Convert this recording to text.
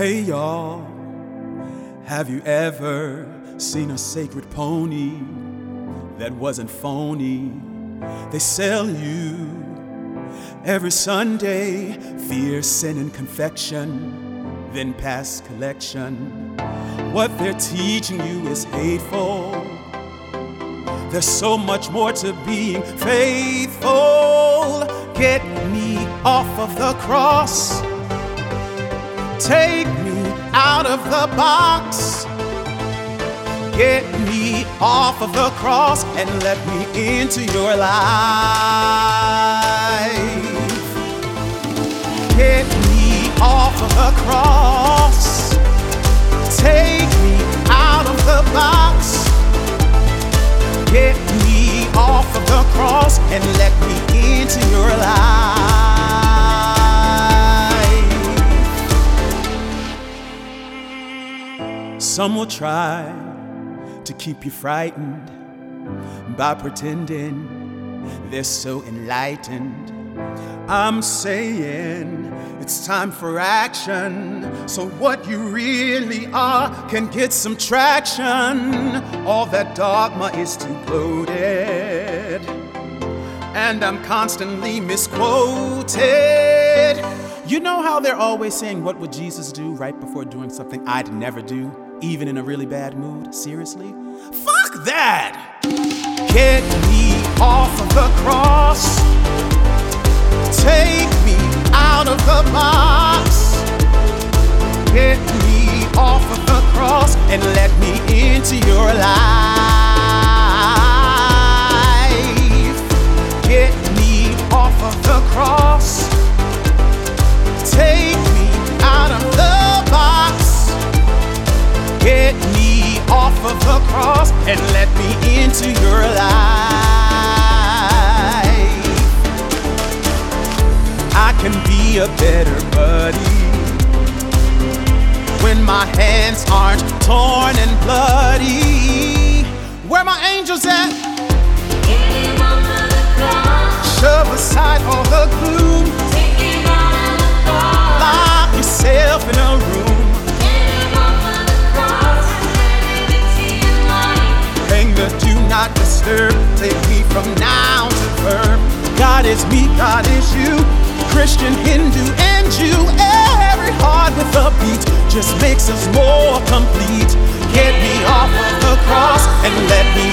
Hey y'all, have you ever seen a sacred pony that wasn't phony? They sell you every Sunday, fear, sin and confection, then pass collection. What they're teaching you is hateful. There's so much more to being faithful. Get me off of the cross. Take me out of the box. Get me off of the cross and let me into your life. Get me off of the cross. Take me out of the box. Get me off of the cross and let me into your life. Some will try to keep you frightened by pretending they're so enlightened. I'm saying it's time for action. So, what you really are can get some traction. All that dogma is too bloated, and I'm constantly misquoted. You know how they're always saying, What would Jesus do right before doing something I'd never do, even in a really bad mood? Seriously? Fuck that! Get me off of the cross. Take me out of the box. Get me off of the cross and let me into your life. I can be a better buddy when my hands aren't torn and bloody. Disturb. Take from now to verb. God is me, God is you. Christian, Hindu, and Jew. Every heart with a beat just makes us more complete. Get me off of the cross and let me.